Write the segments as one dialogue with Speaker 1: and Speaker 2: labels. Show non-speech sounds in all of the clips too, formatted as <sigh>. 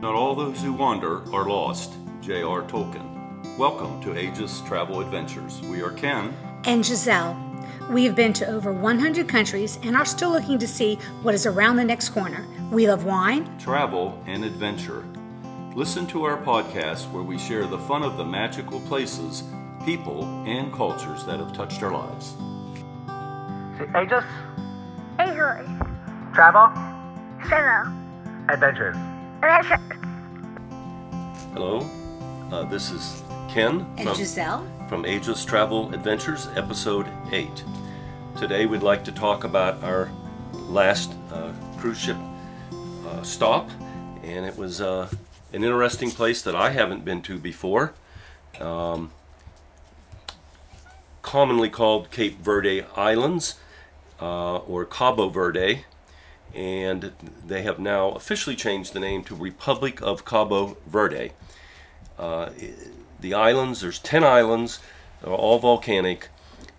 Speaker 1: Not all those who wander are lost. J.R. Tolkien. Welcome to Aegis Travel Adventures. We are Ken.
Speaker 2: and Gisele. We have been to over 100 countries and are still looking to see what is around the next corner. We love wine,
Speaker 1: Travel and adventure. Listen to our podcast where we share the fun of the magical places, people, and cultures that have touched our lives.
Speaker 3: Aegis,
Speaker 4: Aegis,
Speaker 3: travel,
Speaker 4: Travel,
Speaker 3: adventures.
Speaker 1: Hello, uh, this is Ken
Speaker 2: and
Speaker 1: from,
Speaker 2: Gisele.
Speaker 1: from Aegis Travel Adventures, Episode 8. Today we'd like to talk about our last uh, cruise ship uh, stop, and it was uh, an interesting place that I haven't been to before. Um, commonly called Cape Verde Islands uh, or Cabo Verde, and they have now officially changed the name to Republic of Cabo Verde. Uh, the islands, there's 10 islands, they're all volcanic.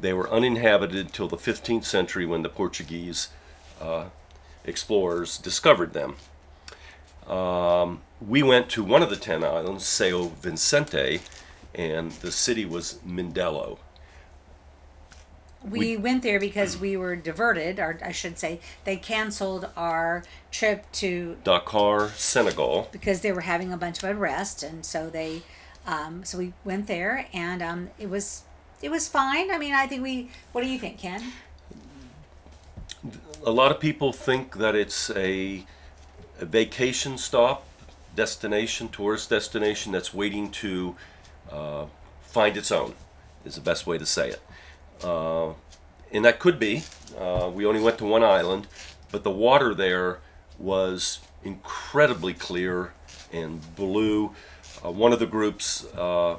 Speaker 1: They were uninhabited till the 15th century when the Portuguese uh, explorers discovered them. Um, we went to one of the 10 islands, Sao Vicente, and the city was Mindelo.
Speaker 2: We, went there because we were diverted, or I should say, they canceled our trip to
Speaker 1: Dakar, Senegal.
Speaker 2: because they were having a bunch of unrest, and so they, um, so we went there, and um, it was it was fine. I mean, I think we. What do you think, Ken?
Speaker 1: a lot of people think that it's a, a vacation stop, destination, tourist destination that's waiting to uh, find its own, is the best way to say it. Uh, and that could be. Uh, we only went to one island, but the water there was incredibly clear and blue. Uh, one of the groups uh,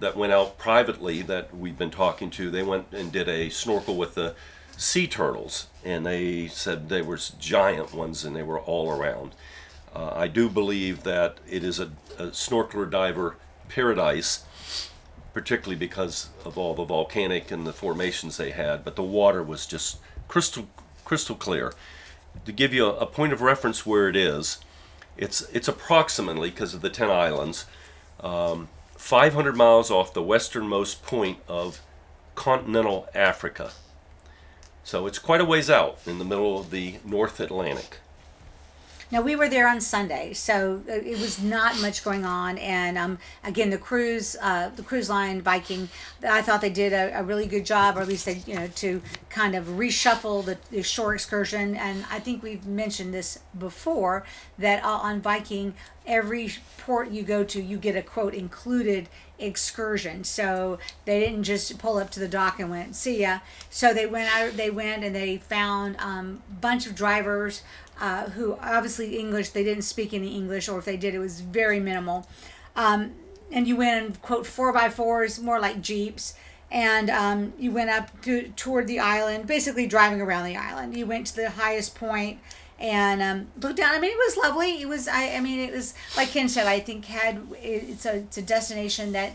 Speaker 1: that went out privately that we've been talking to, they went and did a snorkel with the sea turtles, and they said they were giant ones and they were all around. Uh, I do believe that it is a, a snorkeler diver paradise, particularly because of all the volcanic and the formations they had, but the water was just crystal crystal clear. To give you a, a point of reference where it is, it's it's approximately because of the ten islands, um, 500 miles off the westernmost point of continental Africa. So it's quite a ways out in the middle of the North Atlantic.
Speaker 2: Now we were there on Sunday, so uh, it was not much going on. And um, again, the cruise, uh, the cruise line Viking, I thought they did a, a really good job, or at least they, you know, to kind of reshuffle the, the shore excursion. And I think we've mentioned this before that uh, on Viking, every port you go to, you get a quote included excursion. So they didn't just pull up to the dock and went see ya. So they went out. They went and they found a um, bunch of drivers uh, who obviously English. They didn't speak any English, or if they did, it was very minimal. Um, and you went and quote four by fours, more like jeeps. And um, you went up to, toward the island, basically driving around the island. You went to the highest point and um, looked down. I mean, it was lovely. It was. I. I mean, it was like Ken said. I think had it's a it's a destination that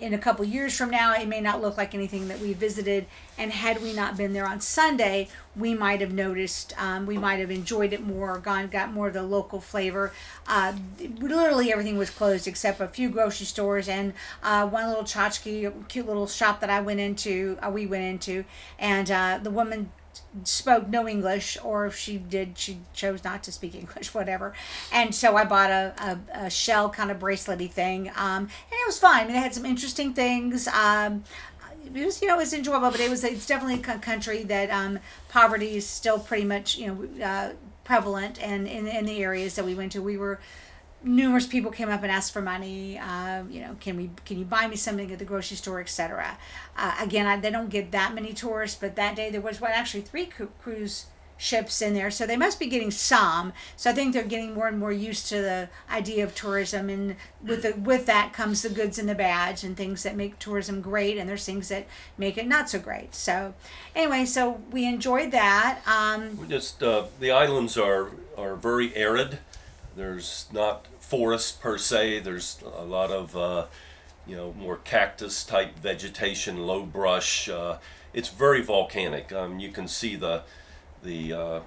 Speaker 2: in a couple years from now it may not look like anything that we visited. And had we not been there on Sunday, we might have noticed. Um, we might have enjoyed it more. Gone got more of the local flavor. Uh, literally everything was closed except a few grocery stores and uh, one little tchotchke, cute little shop that I went into. Uh, we went into, and uh, the woman spoke no English, or if she did, she chose not to speak <laughs> English, whatever. And so I bought a, a, a shell kind of bracelety thing, um, and it was fine. I mean, they had some interesting things. Um, it was, you know, it was enjoyable, but it was, it's definitely a country that um, poverty is still pretty much, you know, uh, prevalent. And in, in the areas that we went to, we were numerous people came up and asked for money. Uh, you know, can we can you buy me something at the grocery store, etc. Uh, again, I, they don't get that many tourists, but that day there was what actually three cru- cruise ships in there, so they must be getting some. So I think they're getting more and more used to the idea of tourism, and with the with that comes the goods and the bads and things that make tourism great, and there's things that make it not so great. So anyway, so we enjoyed that. Um,
Speaker 1: just uh, the islands are are very arid. There's not forests per se. There's a lot of uh, you know more cactus type vegetation, low brush. Uh, it's very volcanic. Um, you can see the the uh,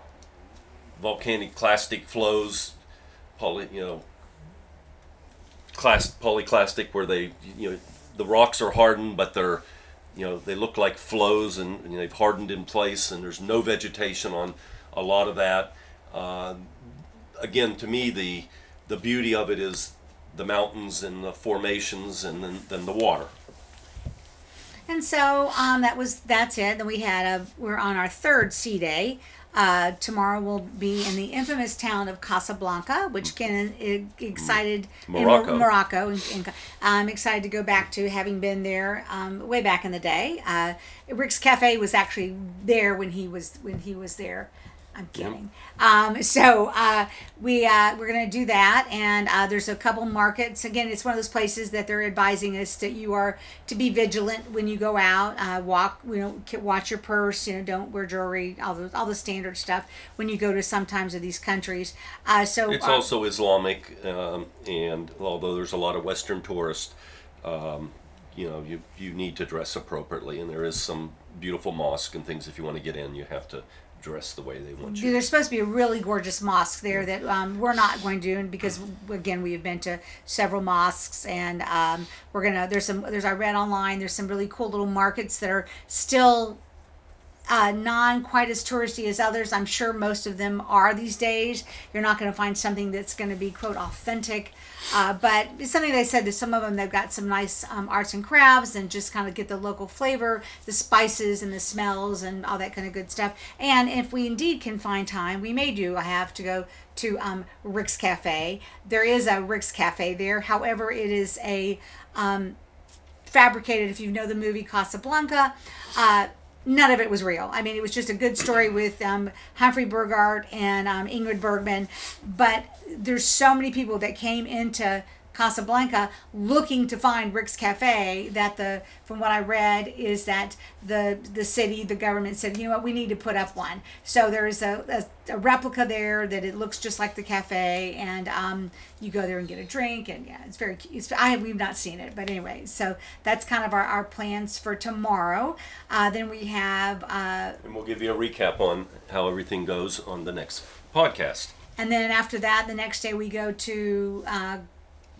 Speaker 1: volcanic clastic flows poly, you know, class polyclastic where they, you know, the rocks are hardened, but they're, you know, they look like flows and know, they've hardened in place, and there's no vegetation on a lot of that. Uh, again, to me, the the beauty of it is the mountains and the formations, and then, then the water.
Speaker 2: And so um, that was that's it. Then we had a we're on our third sea day. Uh, tomorrow we'll be in the infamous town of Casablanca, which can is excited in
Speaker 1: Morocco.
Speaker 2: Morocco. And, and I'm excited to go back to having been there um, way back in the day. Uh, Rick's Cafe was actually there when he was when he was there. I'm kidding. Um, so uh, we uh, we're gonna do that, and uh, there's a couple markets. Again, it's one of those places that they're advising us that you are to be vigilant when you go out. Uh, walk, you know, watch your purse. You know, don't wear jewelry. All the all the standard stuff when you go to sometimes of these countries. Uh, so
Speaker 1: It's also Islamic, um, and although there's a lot of Western tourists, um, you know, you, you need to dress appropriately, and there is some beautiful mosque and things. If you want to get in, you have to dress the way they want you.
Speaker 2: There's supposed to be a really gorgeous mosque there that um, we're not going to do because again we have been to several mosques and um, we're gonna there's some there's I read online there's some really cool little markets that are still uh, non quite as touristy as others. I'm sure most of them are these days. You're not going to find something that's going to be quote authentic, uh, but something they said that some of them they've got some nice um, arts and crafts and just kind of get the local flavor, the spices and the smells and all that kind of good stuff. And if we indeed can find time, we may do. I have to go to um, Rick's Cafe. There is a Rick's Cafe there. However, it is a um, fabricated. If you know the movie Casablanca, uh, none of it was real. I mean, it was just a good story with um, Humphrey Bogart and um, Ingrid Bergman. But there's so many people that came into Casablanca looking to find Rick's Cafe that the from what I read is that the the city the government said you know what we need to put up one so there's a, a, a replica there that it looks just like the cafe and um, you go there and get a drink and yeah it's very cute. It's, I we've not seen it but anyway so that's kind of our, our plans for tomorrow uh, then we have uh,
Speaker 1: And we'll give you a recap on how everything goes on the next podcast.
Speaker 2: and then after that the next day we go to uh,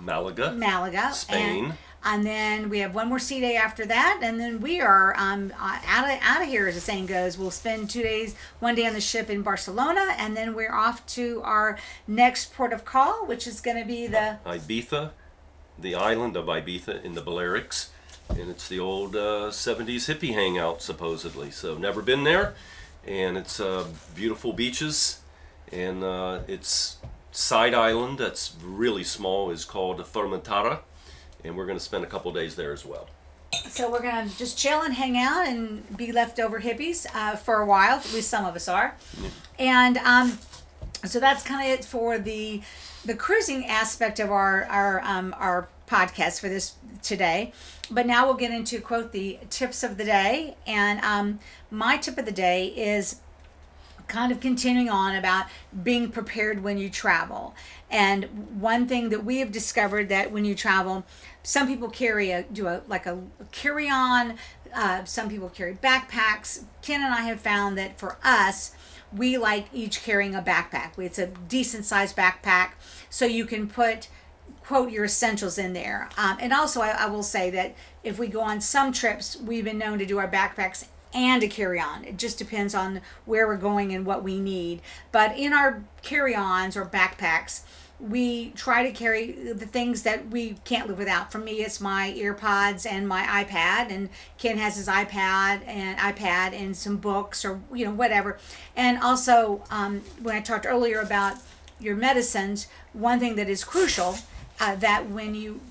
Speaker 1: Malaga.
Speaker 2: Malaga,
Speaker 1: Spain.
Speaker 2: and, and then we have one more sea day after that, and then we are um, uh, out of out of here, as the saying goes. We'll spend two days, one day on the ship in Barcelona, and then we're off to our next port of call, which is going to be the
Speaker 1: Ibiza, the island of Ibiza in the Balearics, and it's the old uh, 70s hippie hangout supposedly. So never been there, and it's uh, beautiful beaches, and uh, it's side island that's really small is called Formentera, and we're going to spend a couple days there as well.
Speaker 2: So we're gonna just chill and hang out and be leftover hippies uh, for a while. At least some of us are. And um, so that's kind of it for the the cruising aspect of our our um, our podcast for this today. But now we'll get into quote the tips of the day. And um, my tip of the day is kind of continuing on about being prepared when you travel. And one thing that we have discovered that when you travel, some people carry a do a like a carry on. Uh, some people carry backpacks. Ken and I have found that for us, we like each carrying a backpack. It's a decent sized backpack, so you can put quote your essentials in there. Um, and also, I, I will say that if we go on some trips, we've been known to do our backpacks and a carry on. It just depends on where we're going and what we need. But in our carry ons or backpacks, we try to carry the things that we can't live without. For me, it's my earpods and my iPad, and Ken has his iPad and iPad and some books or you know whatever. And also, um, when I talked earlier about your medicines, one thing that is crucial uh, that when you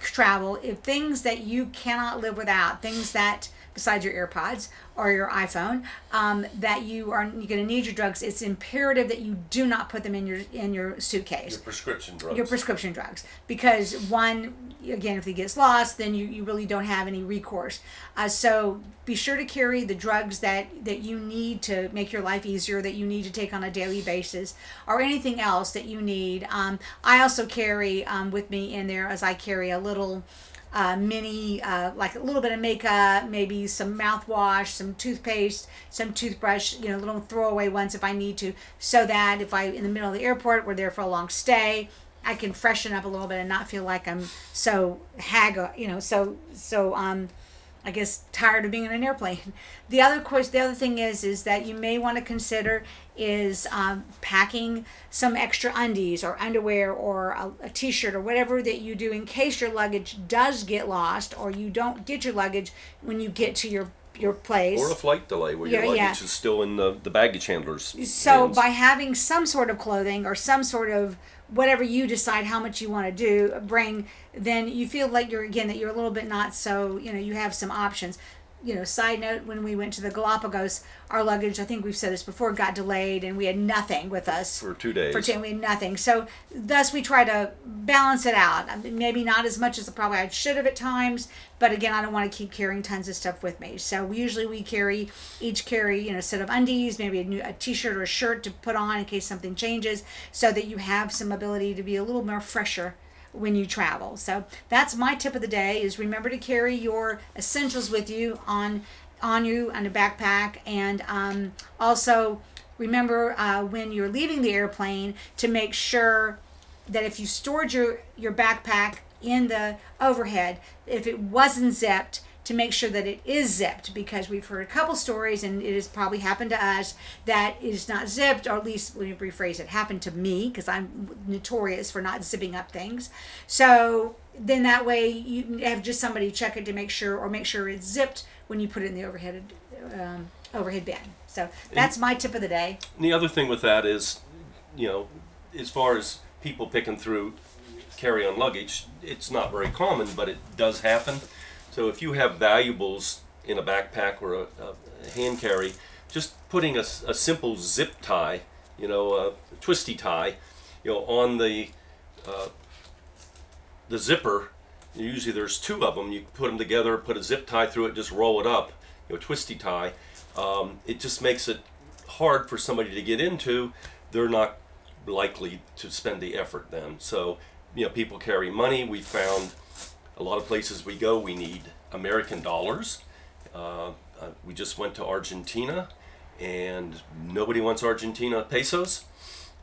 Speaker 2: travel, if things that you cannot live without, things that besides your AirPods or your iPhone, um, that you are you're going to need your drugs. It's imperative that you do not put them in your in your suitcase
Speaker 1: Your prescription drugs.
Speaker 2: your prescription drugs because one again if it gets lost then you, you really don't have any recourse uh, so be sure to carry the drugs that that you need to make your life easier that you need to take on a daily basis or anything else that you need um, i also carry um, with me in there as i carry a little uh, mini, uh, like a little bit of makeup, maybe some mouthwash, some toothpaste, some toothbrush, you know, little throwaway ones if I need to, so that if I in the middle of the airport, we're there for a long stay, I can freshen up a little bit and not feel like I'm so hag, you know, so so um I guess tired of being in an airplane. The other course, the other thing is, is that you may want to consider is um, packing some extra undies or underwear or a, a t-shirt or whatever that you do in case your luggage does get lost or you don't get your luggage when you get to your your place.
Speaker 1: Or a flight delay where your
Speaker 2: Yeah,
Speaker 1: luggage
Speaker 2: yeah.
Speaker 1: is still in the, the baggage handler's.
Speaker 2: So
Speaker 1: hands.
Speaker 2: by having some sort of clothing or some sort of whatever you decide how much you want to do bring, then you feel like you're again that you're a little bit not so you know you have some options. You know, side note: when we went to the Galapagos, our luggage I think we've said this before got delayed and we had nothing with us
Speaker 1: For two days.
Speaker 2: For two, we had nothing. So thus we try to balance it out. I mean, Maybe not as much as probably I should have at times, but again, I don't want to keep carrying tons of stuff with me. So we usually we carry each carry you know a set of undies, maybe a new a t-shirt or a shirt to put on in case something changes, so that you have some ability to be a little more fresher when you travel. So that's my tip of the day is remember to carry your essentials with you on on you on a backpack and um, also remember uh, when you're leaving the airplane to make sure that if you stored your your backpack in the overhead if it wasn't zipped to make sure that it is zipped because we've heard a couple stories and it has probably happened to us that it is not zipped or at least let me rephrase it happened to me because i'm notorious for not zipping up things. So then that way you have just somebody check it to make sure or make sure it's zipped when you put it in the overhead um, overhead bin. So that's my tip of the day.
Speaker 1: The other thing with that is, you know, as far as people picking through carry on luggage, it's not very common, but it does happen. So if you have valuables in a backpack or a, a hand carry, just putting a simple zip tie, you know, a twisty tie, you know, on the uh, the zipper. Usually there's two of them. You put them together, put a zip tie through it, just roll it up, you know, twisty tie. Um, it just makes it hard for somebody to get into. They're not likely to spend the effort then. So, you know, people carry money. We found a lot of places we go, we need American dollars. Uh, uh, we just went to Argentina, and nobody wants Argentina pesos.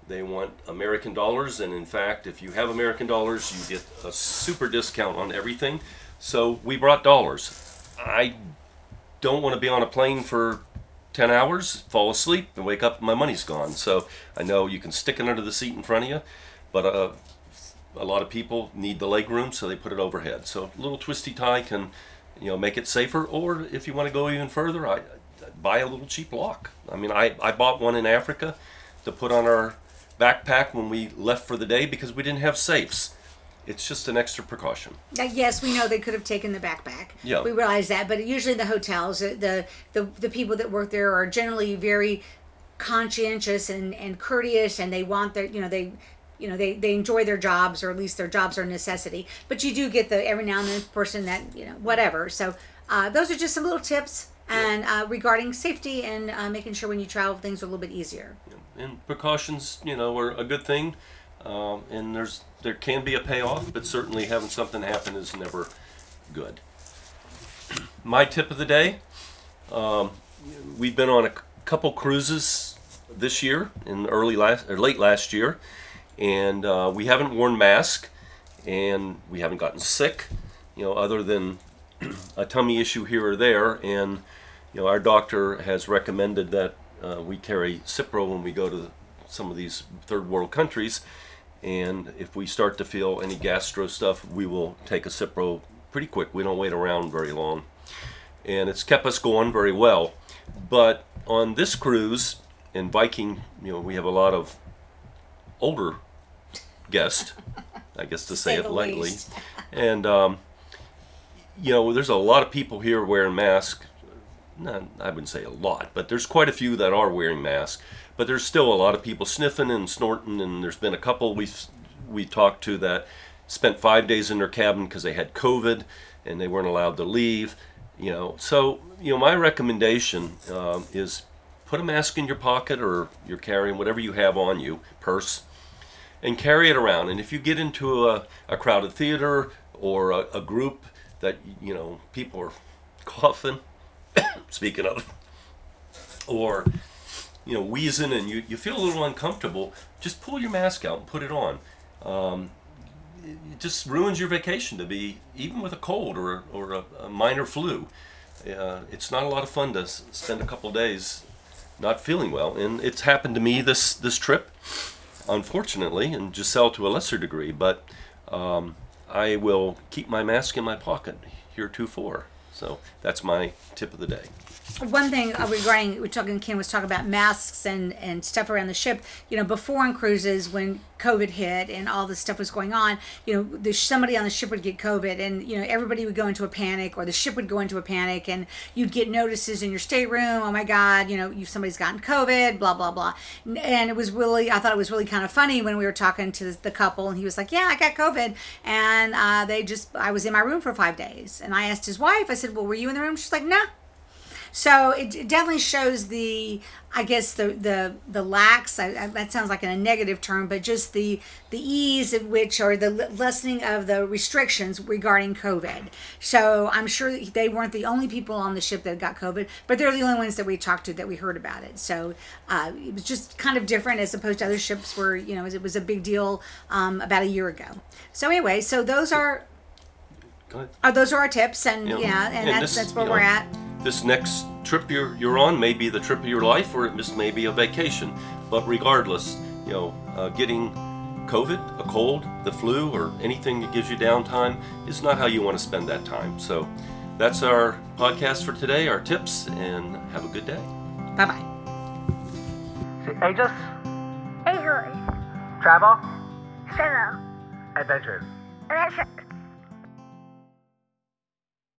Speaker 1: They want American dollars, and in fact, if you have American dollars, you get a super discount on everything. So we brought dollars. I don't want to be on a plane for 10 hours, fall asleep, and wake up, and my money's gone. So I know you can stick it under the seat in front of you, but uh, a lot of people need the leg room, so they put it overhead. So a little twisty tie can, you know, make it safer. Or if you want to go even further, I, I buy a little cheap lock. I mean, I, I bought one in Africa to put on our backpack when we left for the day because we didn't have safes. It's just an extra precaution.
Speaker 2: Uh, yes, we know they could have taken the backpack.
Speaker 1: Yeah.
Speaker 2: we realize that, but usually the hotels, uh, the the the people that work there are generally very conscientious and and courteous, and they want their you know they. You know they, they enjoy their jobs or at least their jobs are a necessity. But you do get the every now and then person that you know whatever. So uh, those are just some little tips and uh, regarding safety and uh, making sure when you travel things are a little bit easier.
Speaker 1: and precautions, you know, are a good thing. Um, and there's there can be a payoff, but certainly having something happen is never good. <clears throat> My tip of the day: um, we've been on a c- couple cruises this year, in early last or late last year, and uh, we haven't worn masks, and we haven't gotten sick, you know, other than a tummy issue here or there, and you know, our doctor has recommended that uh, we carry Cipro when we go to some of these third world countries, and if we start to feel any gastro stuff, we will take a Cipro pretty quick. We don't wait around very long, and it's kept us going very well. But on this cruise in Viking, you know, we have a lot of older guests, I guess to say,
Speaker 2: Say
Speaker 1: it lightly, and um, you know, there's a lot of people here wearing masks. Not, I wouldn't say a lot, but there's quite a few that are wearing masks. But there's still a lot of people sniffing and snorting, and there's been a couple we've we talked to that spent five days in their cabin because they had COVID and they weren't allowed to leave. You know, so you know, my recommendation um, is put a mask in your pocket or you're carrying whatever you have on you, purse, and carry it around. And if you get into a, a crowded theater or a, a group, that you know people are coughing. <coughs> speaking of, or you know wheezing and you, you feel a little uncomfortable, just pull your mask out and put it on. Um, it just ruins your vacation to be even with a cold or or a, a minor flu. Uh, it's not a lot of fun to s- spend a couple days not feeling well, and it's happened to me this this trip, unfortunately, and Gisele to a lesser degree. But um, I will keep my mask in my pocket heretofore. So that's my tip of the day.
Speaker 2: one thing uh, regarding we're talking Ken was talking about masks and and stuff around the ship. You know, before on cruises when COVID hit and all this stuff was going on, you know, the, somebody on the ship would get COVID, and you know everybody would go into a panic, or the ship would go into a panic, and you'd get notices in your stateroom. Oh my God, you know, you somebody's gotten COVID, blah blah blah. And it was really, I thought it was really kind of funny when we were talking to the couple, and he was like, "Yeah, I got COVID," and uh, they just, I was in my room for five days, and I asked his wife, I said, "Well, were you in the room?" She's like, "Nah." So it, it definitely shows the, I guess the the the lax. I, I, that sounds like a negative term, but just the the ease at which or the lessening of the restrictions regarding COVID. So I'm sure they weren't the only people on the ship that got COVID, but they're the only ones that we talked to that we heard about it. So uh, it was just kind of different as opposed to other ships where you know it was a big deal um, about a year ago. So anyway, so those are.
Speaker 1: Go ahead.
Speaker 2: Uh, those are our tips, and
Speaker 1: know,
Speaker 2: yeah, and, that's
Speaker 1: this,
Speaker 2: that's where we're
Speaker 1: know,
Speaker 2: at.
Speaker 1: This next trip you're, you're on may be the trip of your life, or it just may be a vacation. But regardless, you know, uh, getting COVID, a cold, the flu, or anything that gives you downtime is not how you want to spend that time. So that's our podcast for today, our tips, and have a good day.
Speaker 2: Bye bye.
Speaker 3: See, Aegis,
Speaker 4: 8 hours.
Speaker 3: travel,
Speaker 4: 7
Speaker 3: adventures.
Speaker 4: Adventure